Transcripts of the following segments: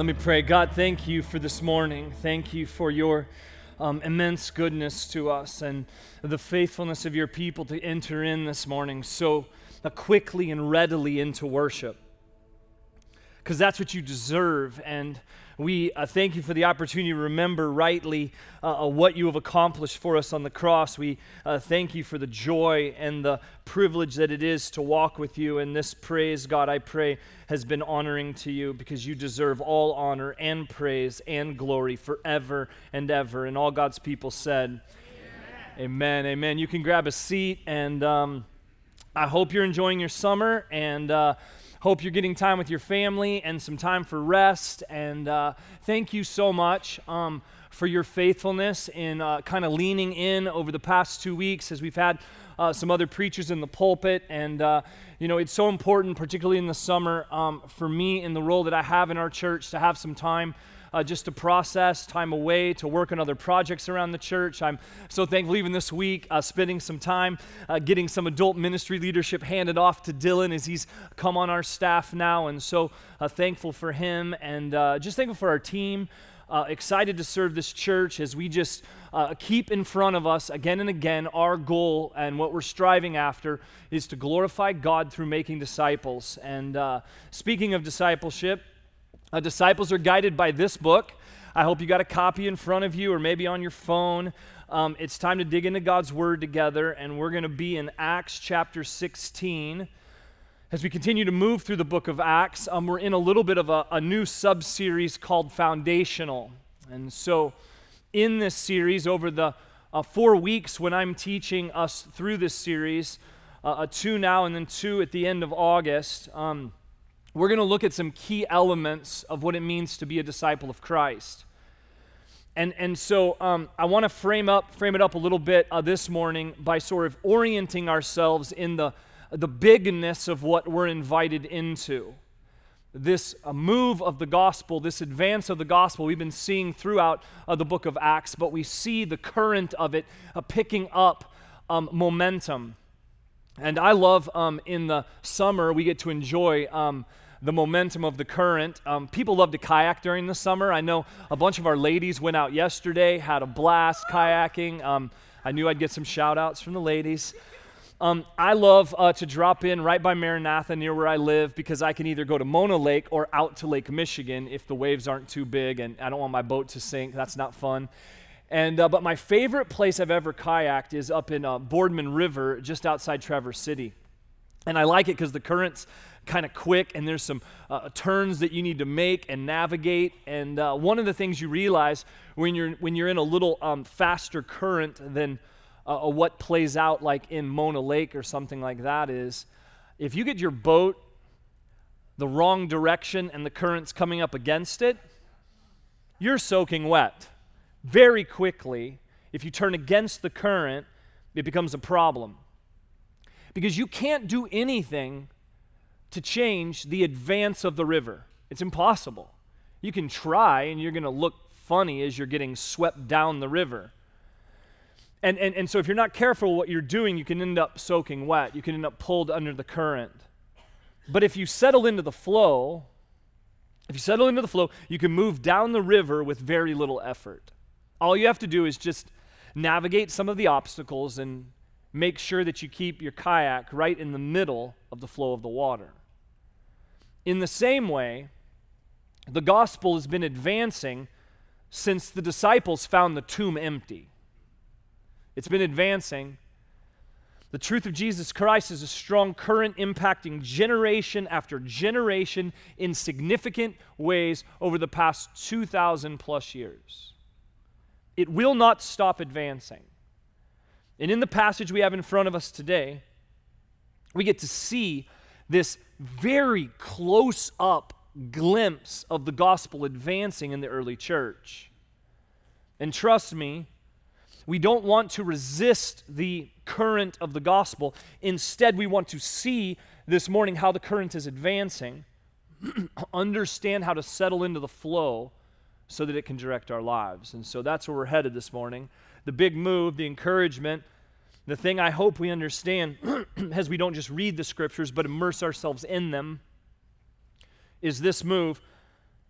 Let me pray. God, thank you for this morning. Thank you for your um, immense goodness to us and the faithfulness of your people to enter in this morning so uh, quickly and readily into worship. Because that's what you deserve. And we uh, thank you for the opportunity to remember rightly uh, uh, what you have accomplished for us on the cross. We uh, thank you for the joy and the privilege that it is to walk with you. And this praise, God, I pray, has been honoring to you because you deserve all honor and praise and glory forever and ever. And all God's people said, Amen. Amen. amen. You can grab a seat, and um, I hope you're enjoying your summer. And uh, Hope you're getting time with your family and some time for rest. And uh, thank you so much um, for your faithfulness in uh, kind of leaning in over the past two weeks as we've had uh, some other preachers in the pulpit. And, uh, you know, it's so important, particularly in the summer, um, for me in the role that I have in our church to have some time uh, just to process, time away to work on other projects around the church. I'm so thankful even this week, uh, spending some time uh, getting some adult ministry leadership handed off to Dylan as he's come on our staff now. And so uh, thankful for him and uh, just thankful for our team. Uh, excited to serve this church as we just uh, keep in front of us again and again our goal and what we're striving after is to glorify God through making disciples. And uh, speaking of discipleship, uh, disciples are guided by this book. I hope you got a copy in front of you or maybe on your phone. Um, it's time to dig into God's Word together, and we're going to be in Acts chapter 16. As we continue to move through the book of Acts, um, we're in a little bit of a, a new sub series called Foundational. And so, in this series, over the uh, four weeks when I'm teaching us through this series, uh, two now and then two at the end of August, um, we're going to look at some key elements of what it means to be a disciple of Christ. And, and so um, I want to frame up frame it up a little bit uh, this morning by sort of orienting ourselves in the the bigness of what we're invited into. This uh, move of the gospel, this advance of the gospel, we've been seeing throughout uh, the book of Acts, but we see the current of it uh, picking up um, momentum. And I love um, in the summer, we get to enjoy um, the momentum of the current. Um, people love to kayak during the summer. I know a bunch of our ladies went out yesterday, had a blast kayaking. Um, I knew I'd get some shout outs from the ladies. Um, I love uh, to drop in right by Maranatha near where I live because I can either go to Mona Lake or out to Lake Michigan if the waves aren't too big and I don't want my boat to sink. That's not fun. And, uh, but my favorite place I've ever kayaked is up in uh, Boardman River just outside Traverse City. And I like it because the current's kind of quick and there's some uh, turns that you need to make and navigate. And uh, one of the things you realize when you're, when you're in a little um, faster current than uh, what plays out like in Mona Lake or something like that is if you get your boat the wrong direction and the current's coming up against it, you're soaking wet. Very quickly, if you turn against the current, it becomes a problem because you can't do anything to change the advance of the river. It's impossible. You can try, and you're going to look funny as you're getting swept down the river. And, and, and so, if you're not careful what you're doing, you can end up soaking wet. You can end up pulled under the current. But if you settle into the flow, if you settle into the flow, you can move down the river with very little effort. All you have to do is just navigate some of the obstacles and make sure that you keep your kayak right in the middle of the flow of the water. In the same way, the gospel has been advancing since the disciples found the tomb empty. It's been advancing. The truth of Jesus Christ is a strong current impacting generation after generation in significant ways over the past 2,000 plus years. It will not stop advancing. And in the passage we have in front of us today, we get to see this very close up glimpse of the gospel advancing in the early church. And trust me, we don't want to resist the current of the gospel. Instead, we want to see this morning how the current is advancing, understand how to settle into the flow so that it can direct our lives. And so that's where we're headed this morning. The big move, the encouragement, the thing I hope we understand as we don't just read the scriptures but immerse ourselves in them is this move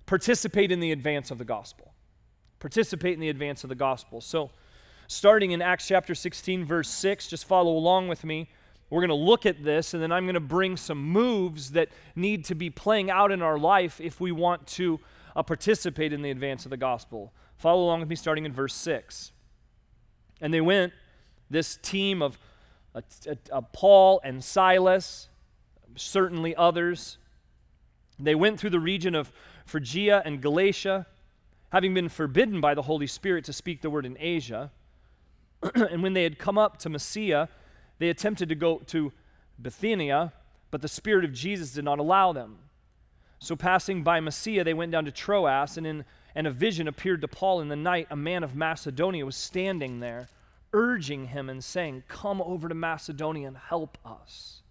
participate in the advance of the gospel. Participate in the advance of the gospel. So, starting in Acts chapter 16, verse 6, just follow along with me. We're going to look at this, and then I'm going to bring some moves that need to be playing out in our life if we want to uh, participate in the advance of the gospel. Follow along with me, starting in verse 6. And they went, this team of uh, uh, Paul and Silas, certainly others, they went through the region of Phrygia and Galatia, having been forbidden by the Holy Spirit to speak the word in Asia. and when they had come up to Mysia, they attempted to go to Bithynia, but the Spirit of Jesus did not allow them. So, passing by Mysia, they went down to Troas, and in and a vision appeared to Paul in the night. A man of Macedonia was standing there, urging him and saying, Come over to Macedonia and help us.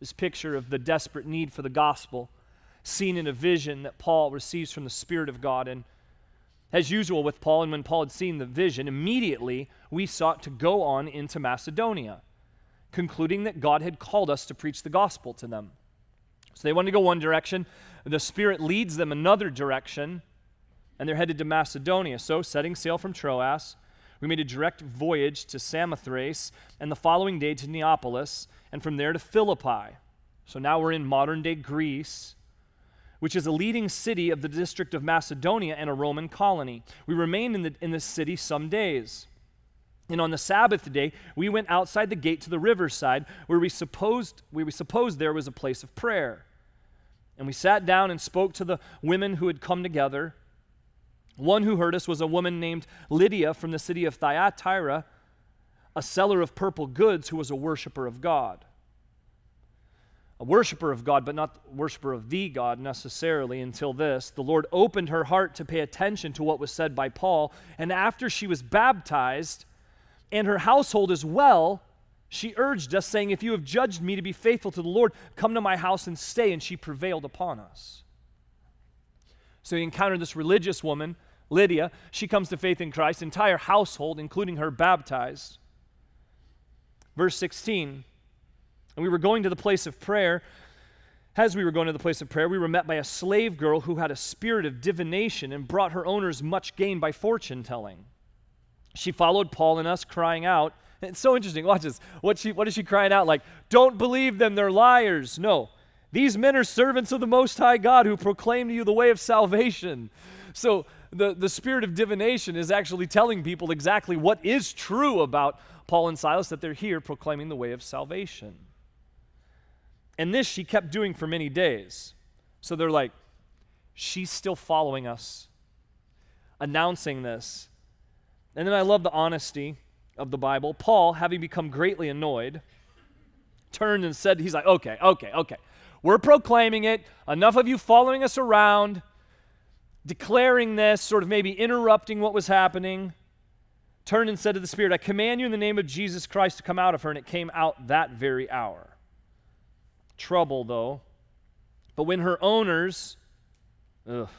This picture of the desperate need for the gospel, seen in a vision that Paul receives from the Spirit of God. And as usual with Paul, and when Paul had seen the vision, immediately we sought to go on into Macedonia, concluding that God had called us to preach the gospel to them. So they wanted to go one direction. The Spirit leads them another direction, and they're headed to Macedonia. So, setting sail from Troas, we made a direct voyage to Samothrace, and the following day to Neapolis, and from there to Philippi. So now we're in modern day Greece, which is a leading city of the district of Macedonia and a Roman colony. We remained in, the, in this city some days. And on the Sabbath day, we went outside the gate to the riverside, where we supposed, where we supposed there was a place of prayer. And we sat down and spoke to the women who had come together. One who heard us was a woman named Lydia from the city of Thyatira, a seller of purple goods who was a worshiper of God. A worshiper of God, but not worshiper of the God necessarily until this. The Lord opened her heart to pay attention to what was said by Paul, and after she was baptized, and her household as well, she urged us, saying, If you have judged me to be faithful to the Lord, come to my house and stay. And she prevailed upon us. So he encountered this religious woman, Lydia. She comes to faith in Christ, entire household, including her, baptized. Verse 16 And we were going to the place of prayer. As we were going to the place of prayer, we were met by a slave girl who had a spirit of divination and brought her owners much gain by fortune telling. She followed Paul and us, crying out, it's so interesting. Watch this. What, she, what is she crying out? Like, don't believe them, they're liars. No. These men are servants of the Most High God who proclaim to you the way of salvation. So, the, the spirit of divination is actually telling people exactly what is true about Paul and Silas, that they're here proclaiming the way of salvation. And this she kept doing for many days. So they're like, she's still following us, announcing this. And then I love the honesty of the Bible, Paul, having become greatly annoyed, turned and said, He's like, okay, okay, okay. We're proclaiming it. Enough of you following us around, declaring this, sort of maybe interrupting what was happening. Turned and said to the Spirit, I command you in the name of Jesus Christ to come out of her. And it came out that very hour. Trouble, though. But when her owners, ugh,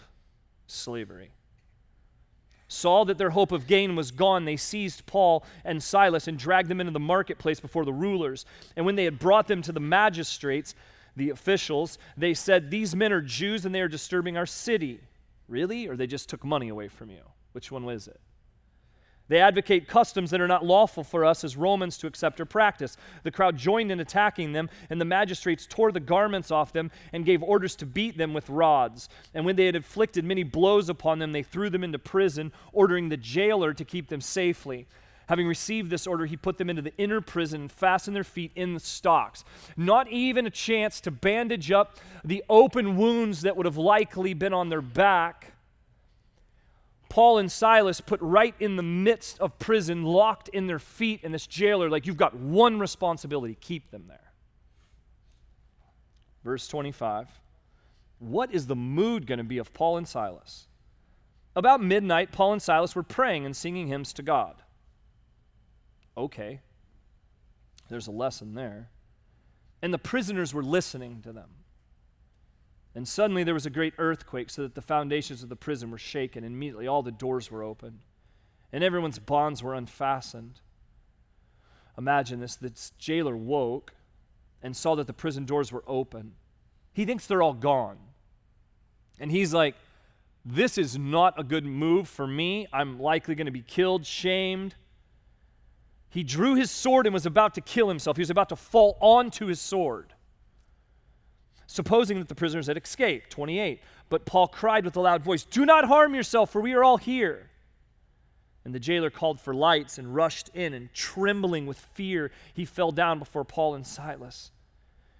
slavery saw that their hope of gain was gone, they seized Paul and Silas and dragged them into the marketplace before the rulers. And when they had brought them to the magistrates, the officials, they said, These men are Jews and they are disturbing our city. Really? Or they just took money away from you? Which one was it? They advocate customs that are not lawful for us as Romans to accept or practice. The crowd joined in attacking them, and the magistrates tore the garments off them and gave orders to beat them with rods. And when they had inflicted many blows upon them, they threw them into prison, ordering the jailer to keep them safely. Having received this order, he put them into the inner prison and fastened their feet in the stocks. Not even a chance to bandage up the open wounds that would have likely been on their back Paul and Silas put right in the midst of prison, locked in their feet, and this jailer, like, you've got one responsibility keep them there. Verse 25. What is the mood going to be of Paul and Silas? About midnight, Paul and Silas were praying and singing hymns to God. Okay, there's a lesson there. And the prisoners were listening to them. And suddenly there was a great earthquake, so that the foundations of the prison were shaken. And immediately all the doors were opened, and everyone's bonds were unfastened. Imagine this the jailer woke and saw that the prison doors were open. He thinks they're all gone. And he's like, This is not a good move for me. I'm likely going to be killed, shamed. He drew his sword and was about to kill himself. He was about to fall onto his sword, supposing that the prisoners had escaped. 28. But Paul cried with a loud voice, Do not harm yourself, for we are all here. And the jailer called for lights and rushed in, and trembling with fear, he fell down before Paul and Silas.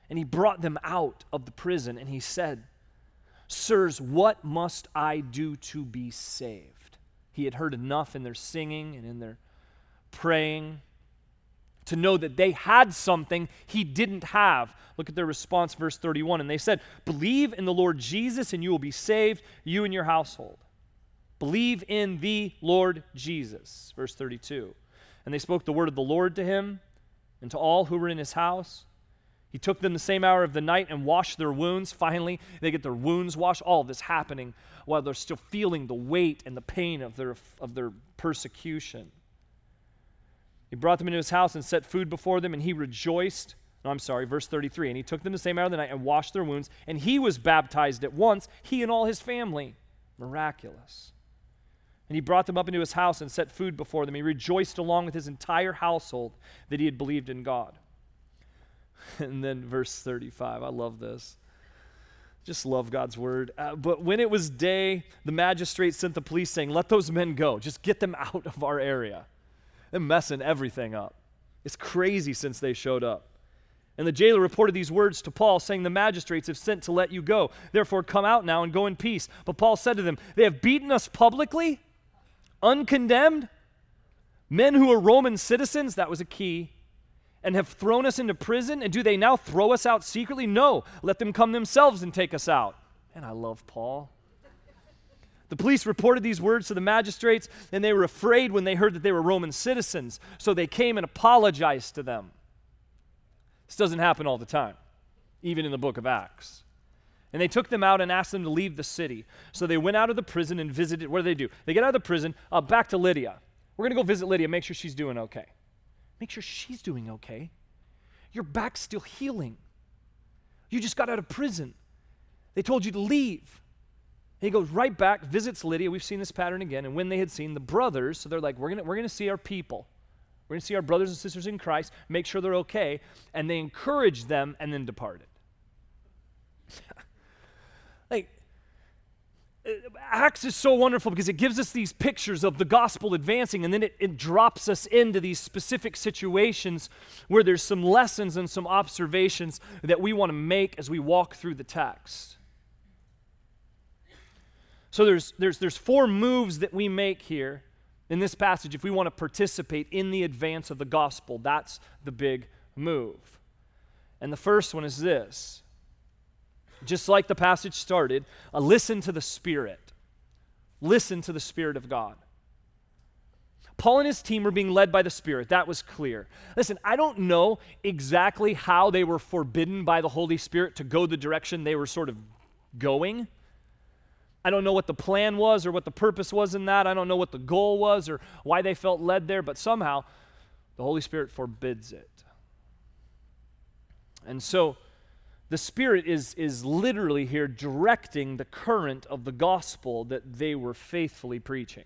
And he brought them out of the prison, and he said, Sirs, what must I do to be saved? He had heard enough in their singing and in their praying to know that they had something he didn't have. Look at their response, verse 31. And they said, Believe in the Lord Jesus, and you will be saved, you and your household. Believe in the Lord Jesus. Verse 32. And they spoke the word of the Lord to him and to all who were in his house. He took them the same hour of the night and washed their wounds. Finally, they get their wounds washed. All of this happening while they're still feeling the weight and the pain of their, of their persecution. He brought them into his house and set food before them, and he rejoiced. No, I'm sorry, verse 33. And he took them the same hour of the night and washed their wounds, and he was baptized at once, he and all his family. Miraculous. And he brought them up into his house and set food before them. He rejoiced along with his entire household that he had believed in God. And then verse 35, I love this. Just love God's word. Uh, but when it was day, the magistrate sent the police saying, Let those men go. Just get them out of our area. They're messing everything up. It's crazy since they showed up. And the jailer reported these words to Paul, saying, The magistrates have sent to let you go. Therefore, come out now and go in peace. But Paul said to them, They have beaten us publicly, uncondemned. Men who are Roman citizens, that was a key, and have thrown us into prison. And do they now throw us out secretly? No, let them come themselves and take us out. And I love Paul. The police reported these words to the magistrates, and they were afraid when they heard that they were Roman citizens. So they came and apologized to them. This doesn't happen all the time, even in the book of Acts. And they took them out and asked them to leave the city. So they went out of the prison and visited. What do they do? They get out of the prison, uh, back to Lydia. We're going to go visit Lydia, make sure she's doing okay. Make sure she's doing okay. Your back's still healing. You just got out of prison. They told you to leave. He goes right back, visits Lydia. We've seen this pattern again. And when they had seen the brothers, so they're like, we're going we're to see our people. We're going to see our brothers and sisters in Christ, make sure they're okay. And they encouraged them and then departed. like, uh, Acts is so wonderful because it gives us these pictures of the gospel advancing, and then it, it drops us into these specific situations where there's some lessons and some observations that we want to make as we walk through the text. So there's, there's, there's four moves that we make here in this passage if we want to participate in the advance of the gospel. That's the big move. And the first one is this just like the passage started, uh, listen to the Spirit. Listen to the Spirit of God. Paul and his team were being led by the Spirit. That was clear. Listen, I don't know exactly how they were forbidden by the Holy Spirit to go the direction they were sort of going. I don't know what the plan was or what the purpose was in that. I don't know what the goal was or why they felt led there, but somehow the Holy Spirit forbids it. And so the Spirit is, is literally here directing the current of the gospel that they were faithfully preaching.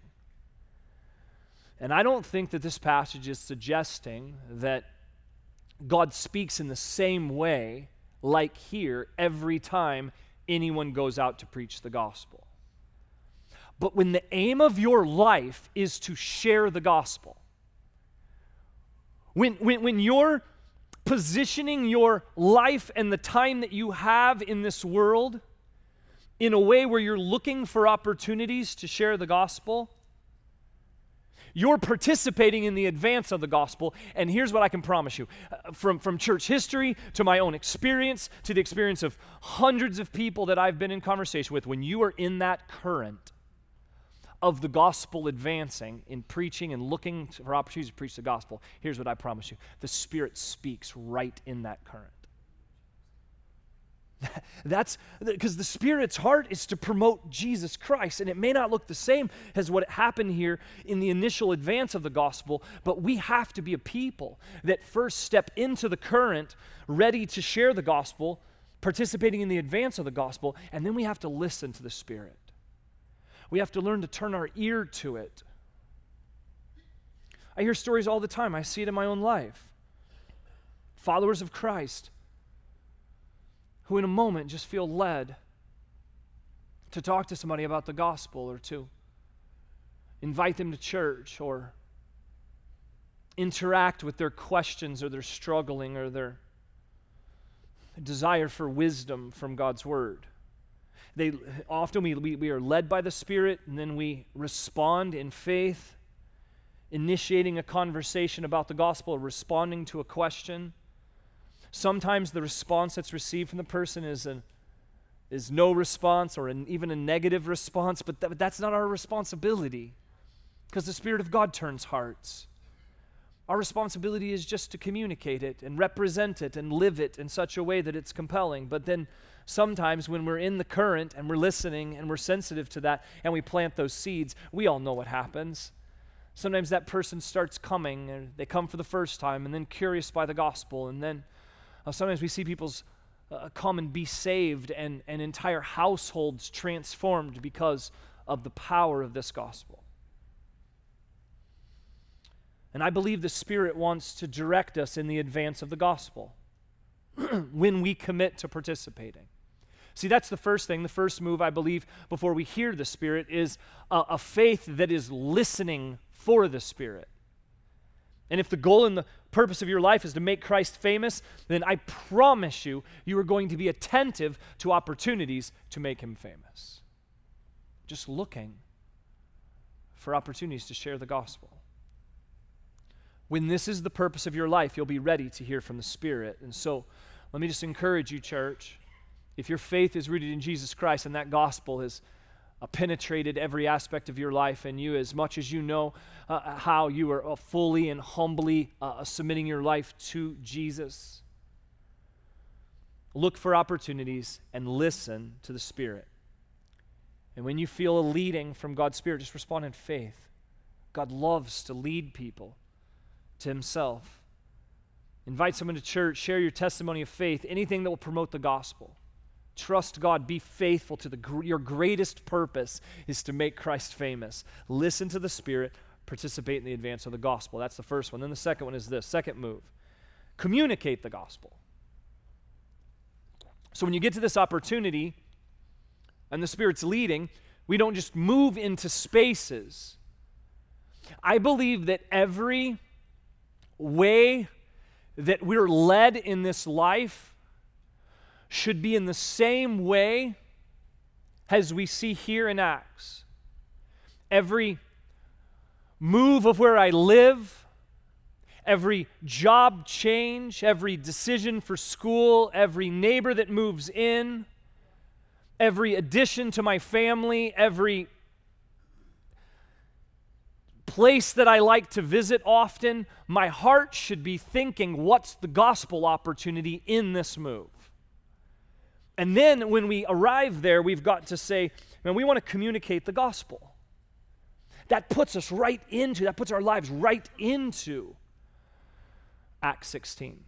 And I don't think that this passage is suggesting that God speaks in the same way, like here, every time anyone goes out to preach the gospel. But when the aim of your life is to share the gospel, when, when, when you're positioning your life and the time that you have in this world in a way where you're looking for opportunities to share the gospel, you're participating in the advance of the gospel. And here's what I can promise you uh, from, from church history to my own experience to the experience of hundreds of people that I've been in conversation with, when you are in that current of the gospel advancing in preaching and looking for opportunities to preach the gospel, here's what I promise you the Spirit speaks right in that current. That's because the Spirit's heart is to promote Jesus Christ, and it may not look the same as what happened here in the initial advance of the gospel, but we have to be a people that first step into the current, ready to share the gospel, participating in the advance of the gospel, and then we have to listen to the Spirit. We have to learn to turn our ear to it. I hear stories all the time, I see it in my own life. Followers of Christ who, in a moment, just feel led to talk to somebody about the gospel or to invite them to church or interact with their questions or their struggling or their desire for wisdom from God's word. They often we, we, we are led by the Spirit and then we respond in faith, initiating a conversation about the gospel, responding to a question. Sometimes the response that's received from the person is an is no response or an, even a negative response, but, but that's not our responsibility because the Spirit of God turns hearts. Our responsibility is just to communicate it and represent it and live it in such a way that it's compelling. But then sometimes when we're in the current and we're listening and we're sensitive to that and we plant those seeds, we all know what happens. Sometimes that person starts coming and they come for the first time and then curious by the gospel. And then uh, sometimes we see people's uh, come and be saved and, and entire households transformed because of the power of this gospel. And I believe the Spirit wants to direct us in the advance of the gospel when we commit to participating. See, that's the first thing. The first move, I believe, before we hear the Spirit is a, a faith that is listening for the Spirit. And if the goal and the purpose of your life is to make Christ famous, then I promise you, you are going to be attentive to opportunities to make him famous. Just looking for opportunities to share the gospel. When this is the purpose of your life, you'll be ready to hear from the Spirit. And so, let me just encourage you, church. If your faith is rooted in Jesus Christ and that gospel has uh, penetrated every aspect of your life, and you, as much as you know uh, how you are uh, fully and humbly uh, submitting your life to Jesus, look for opportunities and listen to the Spirit. And when you feel a leading from God's Spirit, just respond in faith. God loves to lead people to Himself. Invite someone to church, share your testimony of faith, anything that will promote the gospel. Trust God, be faithful to the your greatest purpose is to make Christ famous. Listen to the Spirit, participate in the advance of the gospel. That's the first one. Then the second one is this, second move. Communicate the gospel. So when you get to this opportunity and the Spirit's leading, we don't just move into spaces. I believe that every way that we're led in this life should be in the same way as we see here in Acts. Every move of where I live, every job change, every decision for school, every neighbor that moves in, every addition to my family, every place that I like to visit often, my heart should be thinking, what's the gospel opportunity in this move? And then when we arrive there, we've got to say, man, we want to communicate the gospel. That puts us right into, that puts our lives right into Acts 16.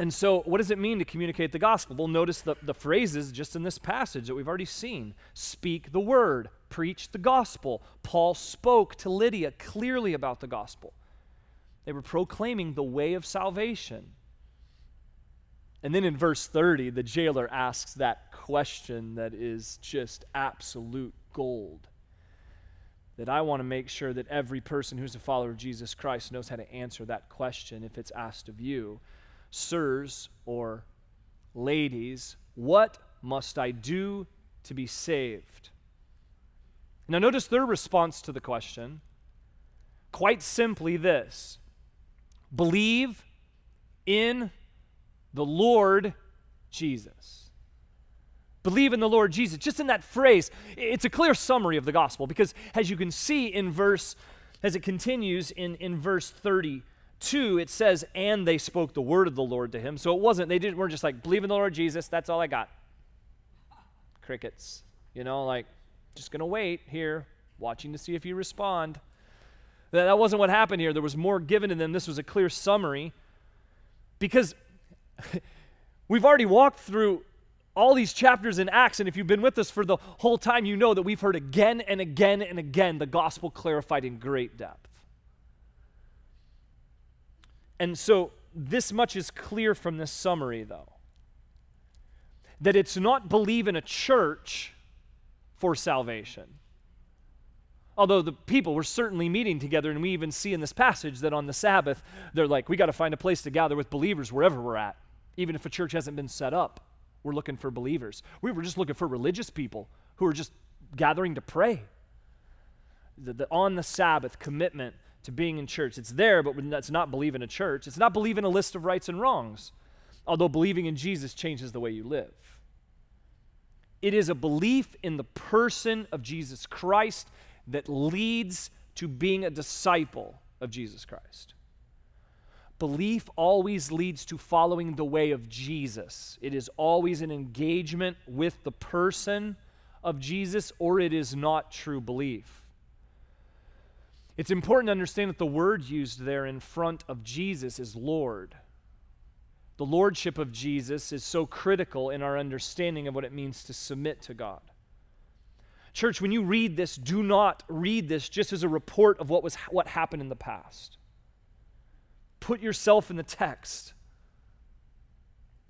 And so, what does it mean to communicate the gospel? Well, notice the, the phrases just in this passage that we've already seen speak the word, preach the gospel. Paul spoke to Lydia clearly about the gospel. They were proclaiming the way of salvation. And then in verse 30, the jailer asks that question that is just absolute gold. That I want to make sure that every person who's a follower of Jesus Christ knows how to answer that question if it's asked of you sirs or ladies, what must I do to be saved? Now, notice their response to the question. Quite simply, this believe in the Lord Jesus. Believe in the Lord Jesus. Just in that phrase, it's a clear summary of the gospel because, as you can see in verse, as it continues in, in verse 30, 2, it says, and they spoke the word of the Lord to him. So it wasn't, they didn't, weren't just like, believe in the Lord Jesus, that's all I got. Crickets. You know, like, just going to wait here, watching to see if you respond. That, that wasn't what happened here. There was more given to them. This was a clear summary because we've already walked through all these chapters in Acts, and if you've been with us for the whole time, you know that we've heard again and again and again the gospel clarified in great depth. And so, this much is clear from this summary, though that it's not believe in a church for salvation. Although the people were certainly meeting together, and we even see in this passage that on the Sabbath, they're like, we got to find a place to gather with believers wherever we're at, even if a church hasn't been set up. We're looking for believers. We were just looking for religious people who are just gathering to pray. The, the, on the Sabbath commitment to being in church. It's there, but it's not believing a church. It's not believing a list of rights and wrongs, although believing in Jesus changes the way you live. It is a belief in the person of Jesus Christ that leads to being a disciple of Jesus Christ. Belief always leads to following the way of Jesus. It is always an engagement with the person of Jesus, or it is not true belief. It's important to understand that the word used there in front of Jesus is Lord. The lordship of Jesus is so critical in our understanding of what it means to submit to God. Church, when you read this, do not read this just as a report of what was what happened in the past. Put yourself in the text.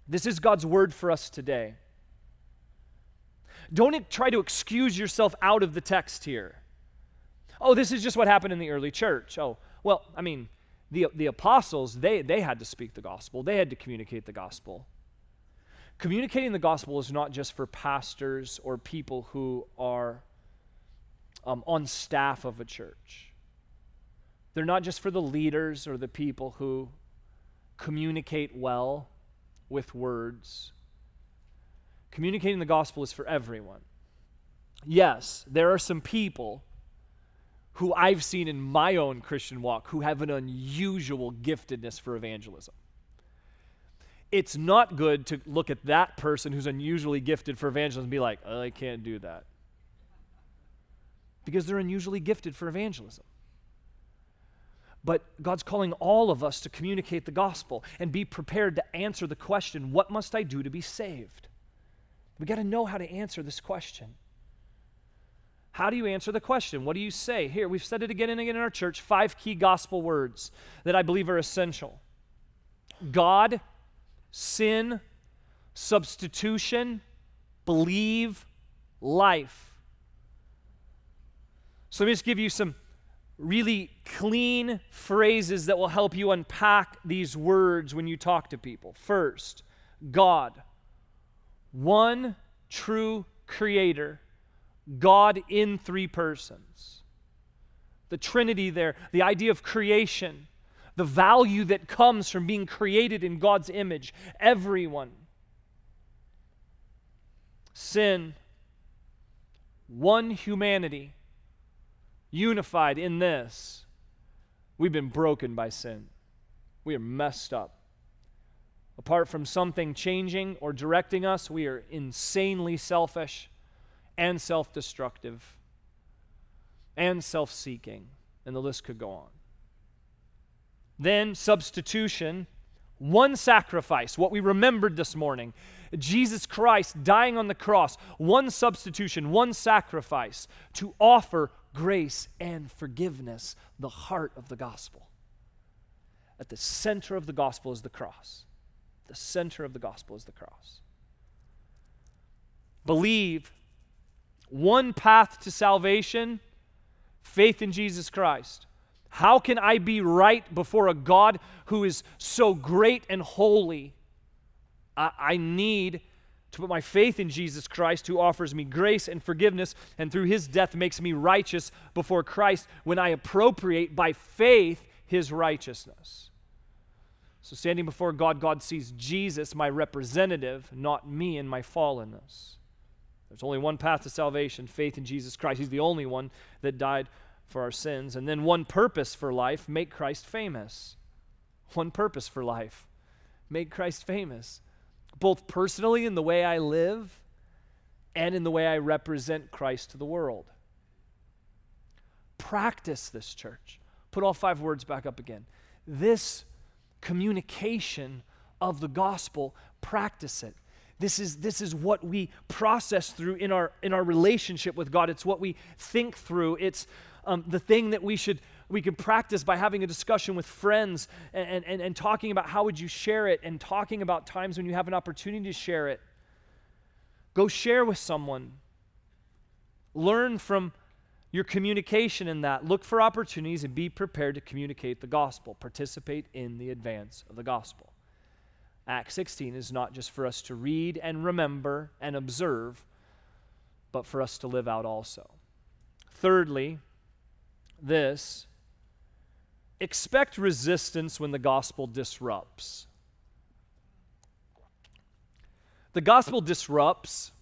This is God's word for us today. Don't try to excuse yourself out of the text here. Oh, this is just what happened in the early church. Oh, well, I mean, the, the apostles, they, they had to speak the gospel, they had to communicate the gospel. Communicating the gospel is not just for pastors or people who are um, on staff of a church. They're not just for the leaders or the people who communicate well with words. Communicating the gospel is for everyone. Yes, there are some people who I've seen in my own Christian walk who have an unusual giftedness for evangelism. It's not good to look at that person who's unusually gifted for evangelism and be like, oh, I can't do that. Because they're unusually gifted for evangelism. But God's calling all of us to communicate the gospel and be prepared to answer the question, What must I do to be saved? We got to know how to answer this question. How do you answer the question? What do you say? Here, we've said it again and again in our church five key gospel words that I believe are essential God, sin, substitution, believe, life. So let me just give you some really clean phrases that will help you unpack these words when you talk to people. First, God, one true creator God in three persons. The Trinity there, the idea of creation, the value that comes from being created in God's image, everyone. Sin, one humanity, unified in this. We've been broken by sin. We are messed up. Apart from something changing or directing us, we are insanely selfish and self destructive and self seeking, and the list could go on. Then, substitution, one sacrifice, what we remembered this morning. Jesus Christ dying on the cross, one substitution, one sacrifice to offer grace and forgiveness, the heart of the gospel. At the center of the gospel is the cross. The center of the gospel is the cross. Believe one path to salvation faith in Jesus Christ. How can I be right before a God who is so great and holy? I, I, need to put my faith in Jesus Christ, who offers me grace and forgiveness, and through his death makes me righteous before Christ when I appropriate by faith his righteousness. So, standing before God, God sees Jesus, my representative, not me in my fallenness. There's only one path to salvation faith in Jesus Christ. He's the only one that died for our sins. And then one purpose for life make Christ famous. One purpose for life make Christ famous, both personally in the way I live and in the way I represent Christ to the world. Practice this, church. Put all five words back up again. This communication of the gospel, practice it. This is, this is what we process through in our, in our relationship with God. It's what we think through. It's um, the thing that we should we can practice by having a discussion with friends and, and, and talking about how would you share it and talking about times when you have an opportunity to share it. Go share with someone. Learn from your communication in that. Look for opportunities and be prepared to communicate the gospel. Participate in the advance of the gospel. Acts 16 is not just for us to read and remember and observe, but for us to live out also. Thirdly, this expect resistance when the gospel disrupts. The gospel disrupts.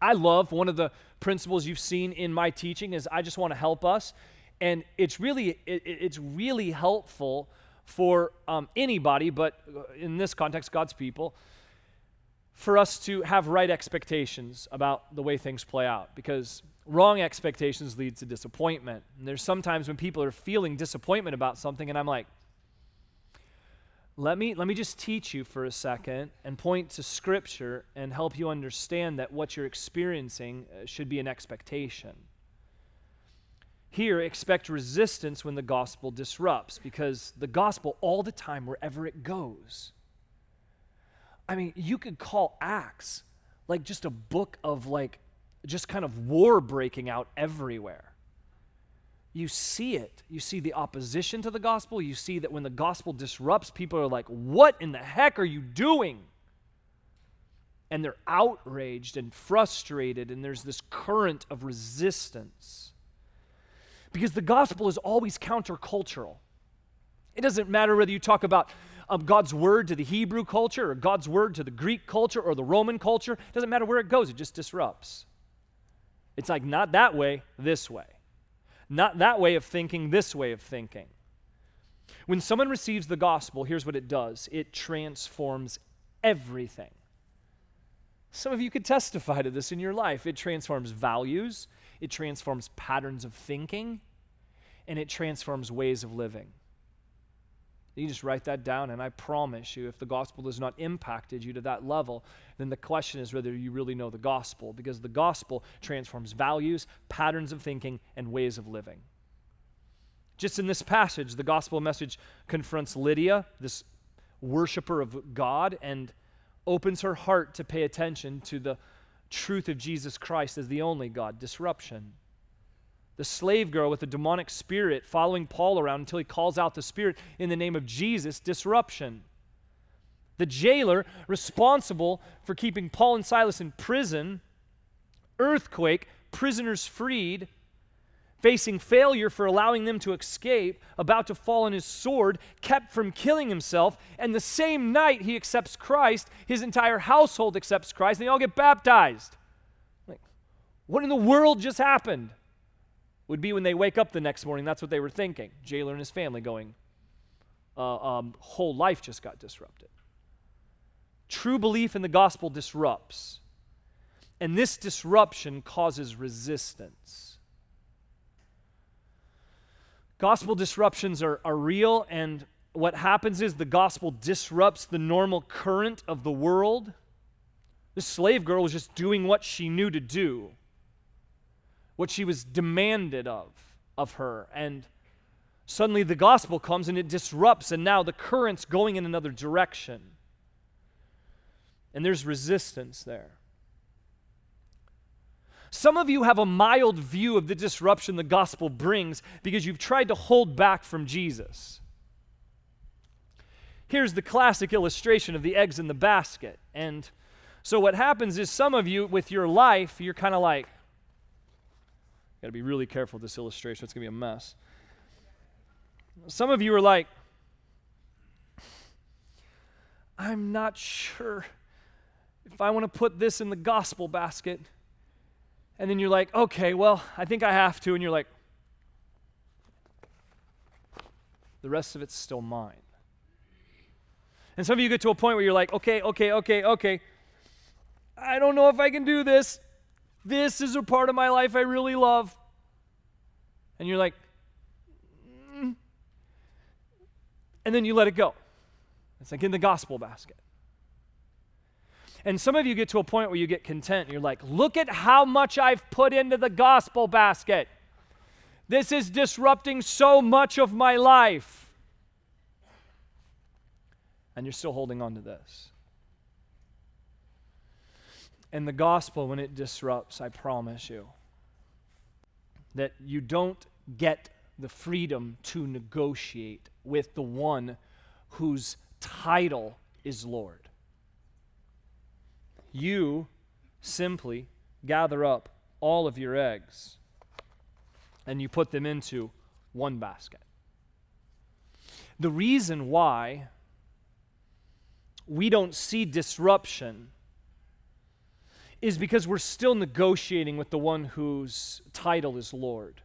I love one of the principles you've seen in my teaching is I just want to help us, and it's really it, it's really helpful for um, anybody, but in this context, God's people, for us to have right expectations about the way things play out because wrong expectations lead to disappointment. And there's sometimes when people are feeling disappointment about something, and I'm like, let me, let me just teach you for a second and point to Scripture and help you understand that what you're experiencing uh, should be an expectation. Here, expect resistance when the gospel disrupts because the gospel, all the time, wherever it goes, I mean, you could call Acts like just a book of like just kind of war breaking out everywhere. You see it. You see the opposition to the gospel. You see that when the gospel disrupts, people are like, What in the heck are you doing? And they're outraged and frustrated, and there's this current of resistance. Because the gospel is always countercultural. It doesn't matter whether you talk about um, God's word to the Hebrew culture or God's word to the Greek culture or the Roman culture. It doesn't matter where it goes, it just disrupts. It's like not that way, this way. Not that way of thinking, this way of thinking. When someone receives the gospel, here's what it does it transforms everything. Some of you could testify to this in your life. It transforms values, it transforms patterns of thinking, and it transforms ways of living. You just write that down, and I promise you, if the gospel has not impacted you to that level, then the question is whether you really know the gospel, because the gospel transforms values, patterns of thinking, and ways of living. Just in this passage, the gospel message confronts Lydia, this worshiper of God, and opens her heart to pay attention to the truth of Jesus Christ as the only God. Disruption the slave girl with the demonic spirit following Paul around until he calls out the spirit in the name of Jesus, disruption. The jailer responsible for keeping Paul and Silas in prison, earthquake, prisoners freed, facing failure for allowing them to escape, about to fall on his sword, kept from killing himself, and the same night he accepts Christ, his entire household accepts Christ, and they all get baptized. Like, what in the world just happened? Would be when they wake up the next morning. That's what they were thinking. Jailer and his family going, uh, um, whole life just got disrupted. True belief in the gospel disrupts, and this disruption causes resistance. Gospel disruptions are, are real, and what happens is the gospel disrupts the normal current of the world. This slave girl was just doing what she knew to do what she was demanded of of her and suddenly the gospel comes and it disrupts and now the current's going in another direction and there's resistance there some of you have a mild view of the disruption the gospel brings because you've tried to hold back from Jesus. Here's the classic illustration of the eggs in the basket. And so, what happens is some of you, with your life, you're kind of like, Got to be really careful with this illustration, it's going to be a mess. Some of you are like, I'm not sure if I want to put this in the gospel basket. And then you're like, okay, well, I think I have to. And you're like, the rest of it's still mine. And some of you get to a point where you're like, okay, okay, okay, okay. I don't know if I can do this. This is a part of my life I really love. And you're like, mm. and then you let it go. It's like in the gospel basket. And some of you get to a point where you get content. You're like, look at how much I've put into the gospel basket. This is disrupting so much of my life. And you're still holding on to this. And the gospel, when it disrupts, I promise you that you don't get the freedom to negotiate with the one whose title is Lord. You simply gather up all of your eggs and you put them into one basket. The reason why we don't see disruption is because we're still negotiating with the one whose title is Lord.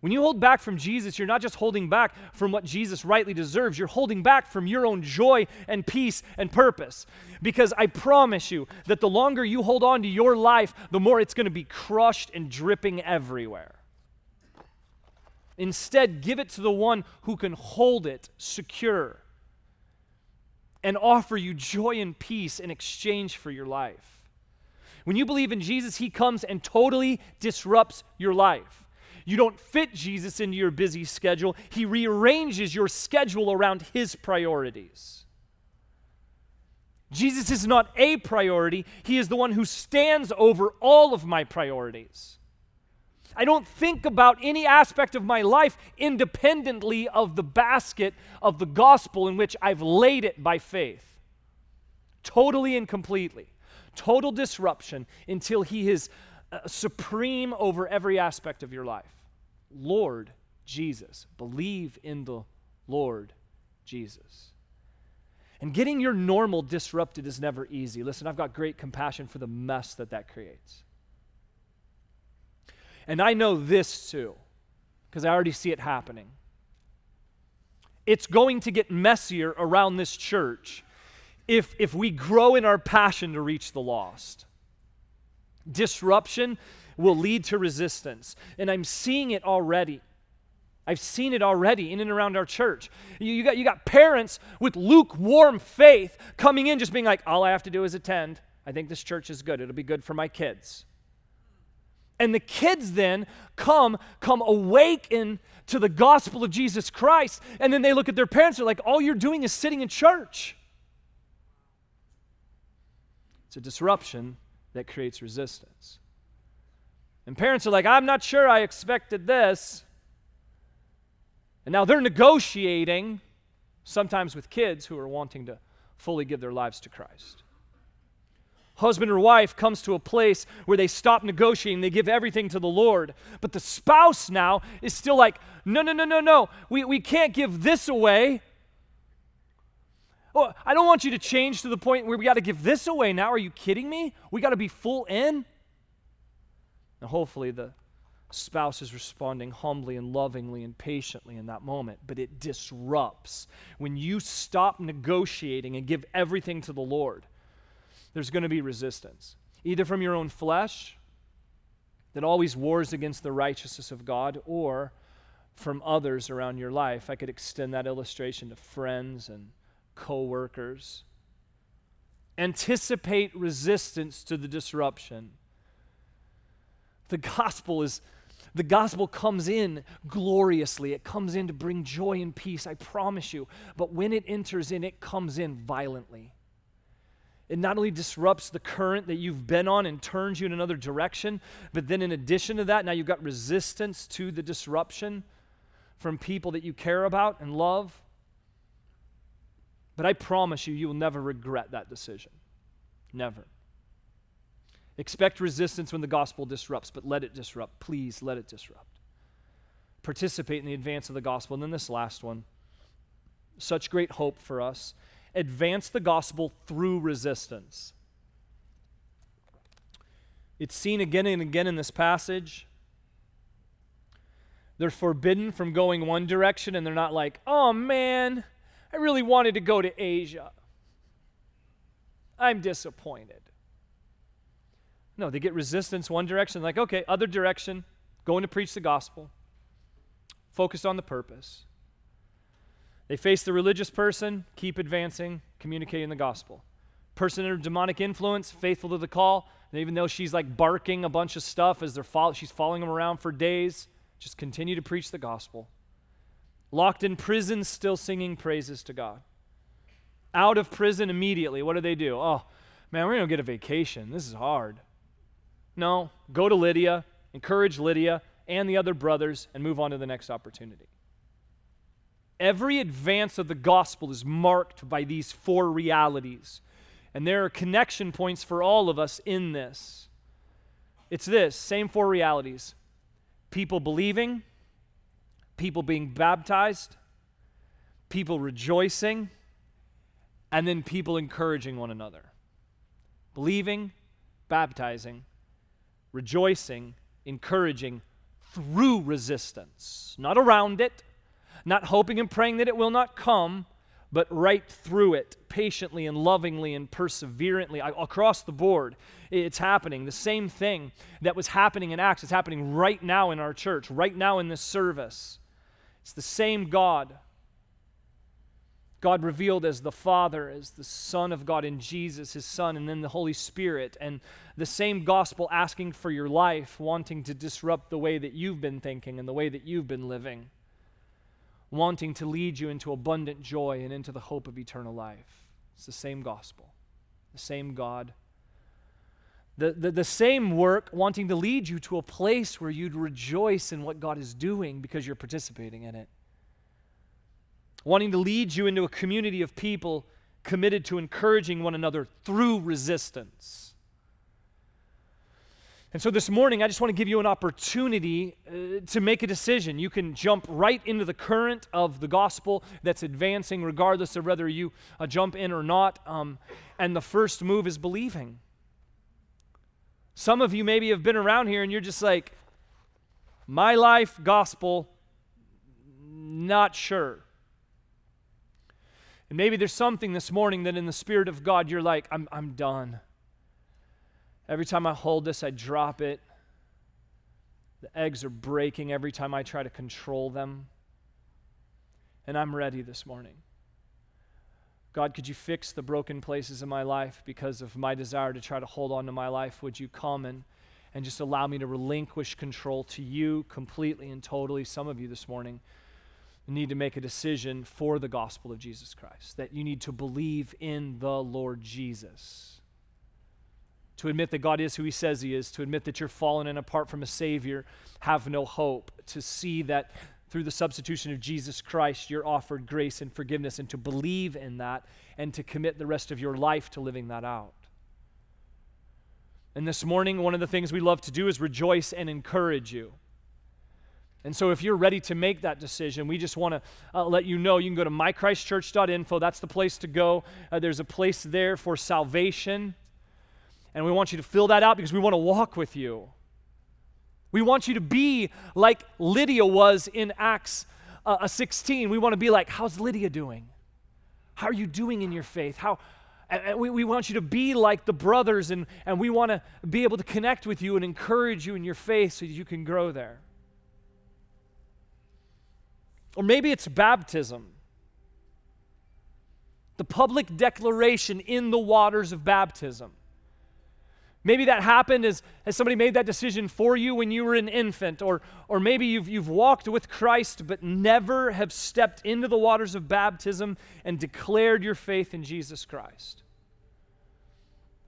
When you hold back from Jesus, you're not just holding back from what Jesus rightly deserves, you're holding back from your own joy and peace and purpose. Because I promise you that the longer you hold on to your life, the more it's going to be crushed and dripping everywhere. Instead, give it to the one who can hold it secure and offer you joy and peace in exchange for your life. When you believe in Jesus, He comes and totally disrupts your life. You don't fit Jesus into your busy schedule, He rearranges your schedule around His priorities. Jesus is not a priority, He is the one who stands over all of my priorities. I don't think about any aspect of my life independently of the basket of the gospel in which I've laid it by faith. Totally and completely. Total disruption until He is uh, supreme over every aspect of your life. Lord Jesus. Believe in the Lord Jesus. And getting your normal disrupted is never easy. Listen, I've got great compassion for the mess that that creates. And I know this too, because I already see it happening. It's going to get messier around this church if, if we grow in our passion to reach the lost. Disruption will lead to resistance. And I'm seeing it already. I've seen it already in and around our church. You, you, got, you got parents with lukewarm faith coming in just being like, all I have to do is attend. I think this church is good. It'll be good for my kids. And the kids then come, come awaken to the gospel of Jesus Christ. And then they look at their parents, they're like, all you're doing is sitting in church. It's a disruption that creates resistance. And parents are like, I'm not sure I expected this. And now they're negotiating, sometimes with kids who are wanting to fully give their lives to Christ. Husband or wife comes to a place where they stop negotiating, they give everything to the Lord. But the spouse now is still like, no, no, no, no, no, we, we can't give this away. Oh, I don't want you to change to the point where we got to give this away now. Are you kidding me? We got to be full in. And hopefully the spouse is responding humbly and lovingly and patiently in that moment, but it disrupts. When you stop negotiating and give everything to the Lord, there's going to be resistance, either from your own flesh that always wars against the righteousness of God, or from others around your life. I could extend that illustration to friends and coworkers. Anticipate resistance to the disruption the gospel is the gospel comes in gloriously. It comes in to bring joy and peace, I promise you. But when it enters in, it comes in violently. It not only disrupts the current that you've been on and turns you in another direction, but then in addition to that, now you've got resistance to the disruption from people that you care about and love. But I promise you, you will never regret that decision. Never. Expect resistance when the gospel disrupts, but let it disrupt. Please let it disrupt. Participate in the advance of the gospel. And then this last one such great hope for us. Advance the gospel through resistance. It's seen again and again in this passage. They're forbidden from going one direction, and they're not like, oh man, I really wanted to go to Asia. I'm disappointed. No, they get resistance one direction, like, okay, other direction, going to preach the gospel, focused on the purpose. They face the religious person, keep advancing, communicating the gospel. person under demonic influence, faithful to the call. And even though she's like barking a bunch of stuff as they're follow, she's following them around for days, just continue to preach the gospel. Locked in prison, still singing praises to God. Out of prison immediately, what do they do? Oh, man, we're going to get a vacation. This is hard. No, go to Lydia, encourage Lydia and the other brothers, and move on to the next opportunity. Every advance of the gospel is marked by these four realities. And there are connection points for all of us in this. It's this same four realities people believing, people being baptized, people rejoicing, and then people encouraging one another. Believing, baptizing, rejoicing, encouraging through resistance, not around it, not hoping and praying that it will not come, but right through it, patiently and lovingly and perseverantly across the board. It's happening. The same thing that was happening in Acts is happening right now in our church, right now in this service. It's the same God. God revealed as the Father, as the Son of God in Jesus, his Son, and then the Holy Spirit. And the same gospel asking for your life, wanting to disrupt the way that you've been thinking and the way that you've been living wanting to lead you into abundant joy and into the hope of eternal life. It's the same gospel, the same God. The, the, the same work wanting to lead you to a place where you'd rejoice in what God is doing because you're participating in it. Wanting to lead you into a community of people committed to encouraging one another through resistance and so this morning, I just want to give you an opportunity uh, to make a decision. You can jump right into the current of the gospel that's advancing, regardless of whether you uh, jump in or not. Um, and the first move is believing. Some of you maybe have been around here and you're just like, my life, gospel, not sure. And maybe there's something this morning that in the Spirit of God, you're like, I'm, I'm done. Every time I hold this, I drop it. The eggs are breaking every time I try to control them. And I'm ready this morning. God, could you fix the broken places in my life because of my desire to try to hold on to my life? Would you come and, and just allow me to relinquish control to you completely and totally? Some of you this morning need to make a decision for the gospel of Jesus Christ, that you need to believe in the Lord Jesus to admit that God is who He says He is, to admit that you're fallen and apart from a Savior, have no hope, to see that through the substitution of Jesus Christ, you're offered grace and forgiveness, and to believe in that and to commit the rest of your life to living that out. And this morning, one of the things we love to do is rejoice and encourage you. And so, if you're ready to make that decision, we just want to uh, let you know you can go to mychristchurch.info. That's the place to go. Uh, there's a place there for salvation. And we want you to fill that out because we want to walk with you. We want you to be like Lydia was in Acts uh, 16. We want to be like, how's Lydia doing? How are you doing in your faith? How, and we, we want you to be like the brothers, and, and we want to be able to connect with you and encourage you in your faith so you can grow there. Or maybe it's baptism. The public declaration in the waters of baptism. Maybe that happened as, as somebody made that decision for you when you were an infant, or, or maybe you've, you've walked with Christ but never have stepped into the waters of baptism and declared your faith in Jesus Christ.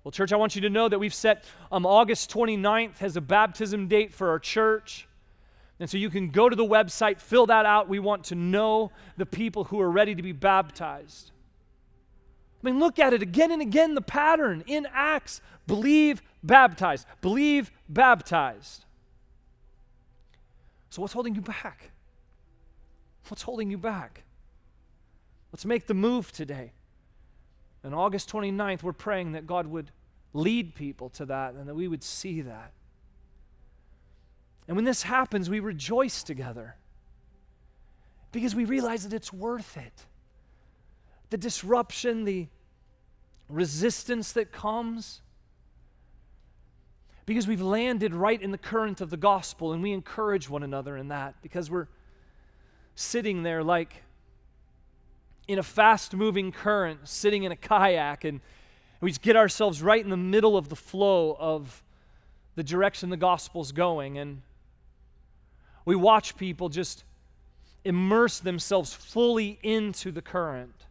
Well, church, I want you to know that we've set um, August 29th as a baptism date for our church. And so you can go to the website, fill that out. We want to know the people who are ready to be baptized. I mean, look at it again and again the pattern in Acts believe, baptized, believe, baptized. So, what's holding you back? What's holding you back? Let's make the move today. On August 29th, we're praying that God would lead people to that and that we would see that. And when this happens, we rejoice together because we realize that it's worth it the disruption, the resistance that comes. Because we've landed right in the current of the gospel and we encourage one another in that because we're sitting there like in a fast moving current, sitting in a kayak and We just get ourselves right in the middle of the flow of the direction the gospel's going. And we watch people just immerse themselves fully into the current.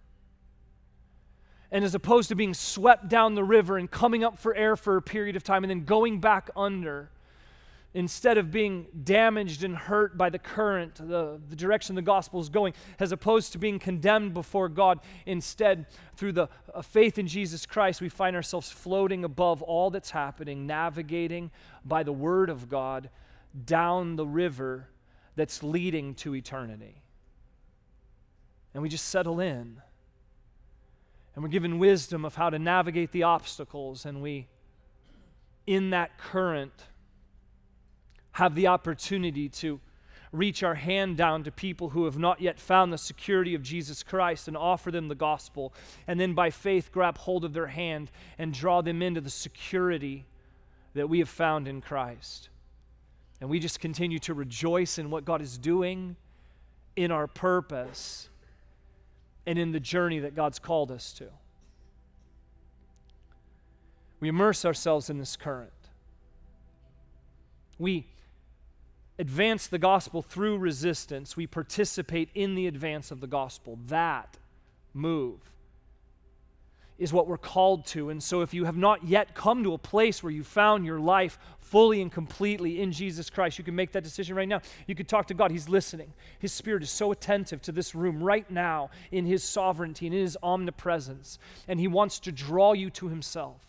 And as opposed to being swept down the river and coming up for air for a period of time and then going back under, instead of being damaged and hurt by the current, the, the direction the gospel is going, as opposed to being condemned before God, instead, through the uh, faith in Jesus Christ, we find ourselves floating above all that's happening, navigating by the word of God down the river that's leading to eternity. And we just settle in. And we're given wisdom of how to navigate the obstacles, and we, in that current, have the opportunity to reach our hand down to people who have not yet found the security of Jesus Christ and offer them the gospel, and then by faith grab hold of their hand and draw them into the security that we have found in Christ. And we just continue to rejoice in what God is doing in our purpose and in the journey that God's called us to. We immerse ourselves in this current. We advance the gospel through resistance, we participate in the advance of the gospel. That move is what we're called to. And so, if you have not yet come to a place where you found your life fully and completely in Jesus Christ, you can make that decision right now. You could talk to God. He's listening. His Spirit is so attentive to this room right now in His sovereignty and in His omnipresence. And He wants to draw you to Himself.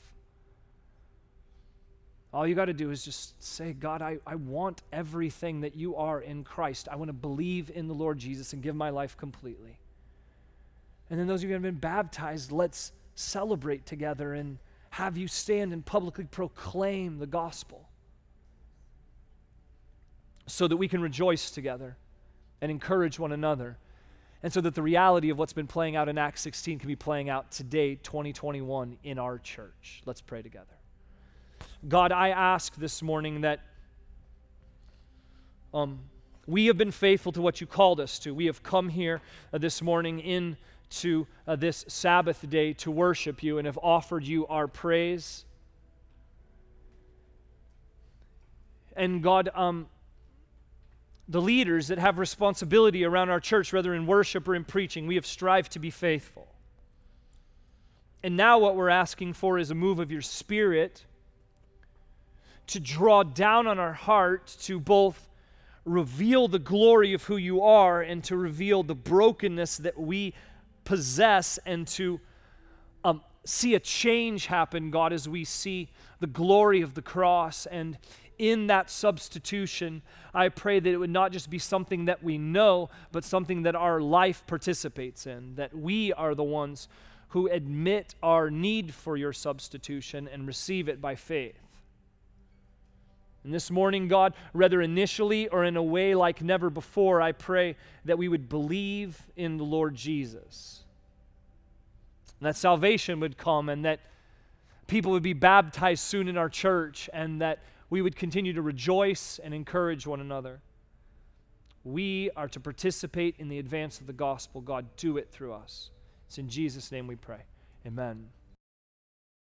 All you got to do is just say, God, I, I want everything that you are in Christ. I want to believe in the Lord Jesus and give my life completely. And then those of you who have been baptized, let's celebrate together and have you stand and publicly proclaim the gospel so that we can rejoice together and encourage one another. And so that the reality of what's been playing out in Acts 16 can be playing out today, 2021, in our church. Let's pray together. God, I ask this morning that um, we have been faithful to what you called us to. We have come here uh, this morning into uh, this Sabbath day to worship you and have offered you our praise. And God, um, the leaders that have responsibility around our church, whether in worship or in preaching, we have strived to be faithful. And now, what we're asking for is a move of your spirit to draw down on our heart to both reveal the glory of who you are and to reveal the brokenness that we possess and to um, see a change happen, God, as we see the glory of the cross. And in that substitution, I pray that it would not just be something that we know, but something that our life participates in, that we are the ones who admit our need for your substitution and receive it by faith. And this morning, God, whether initially or in a way like never before, I pray that we would believe in the Lord Jesus. And that salvation would come and that people would be baptized soon in our church and that we would continue to rejoice and encourage one another. We are to participate in the advance of the gospel. God, do it through us. It's in Jesus' name we pray. Amen.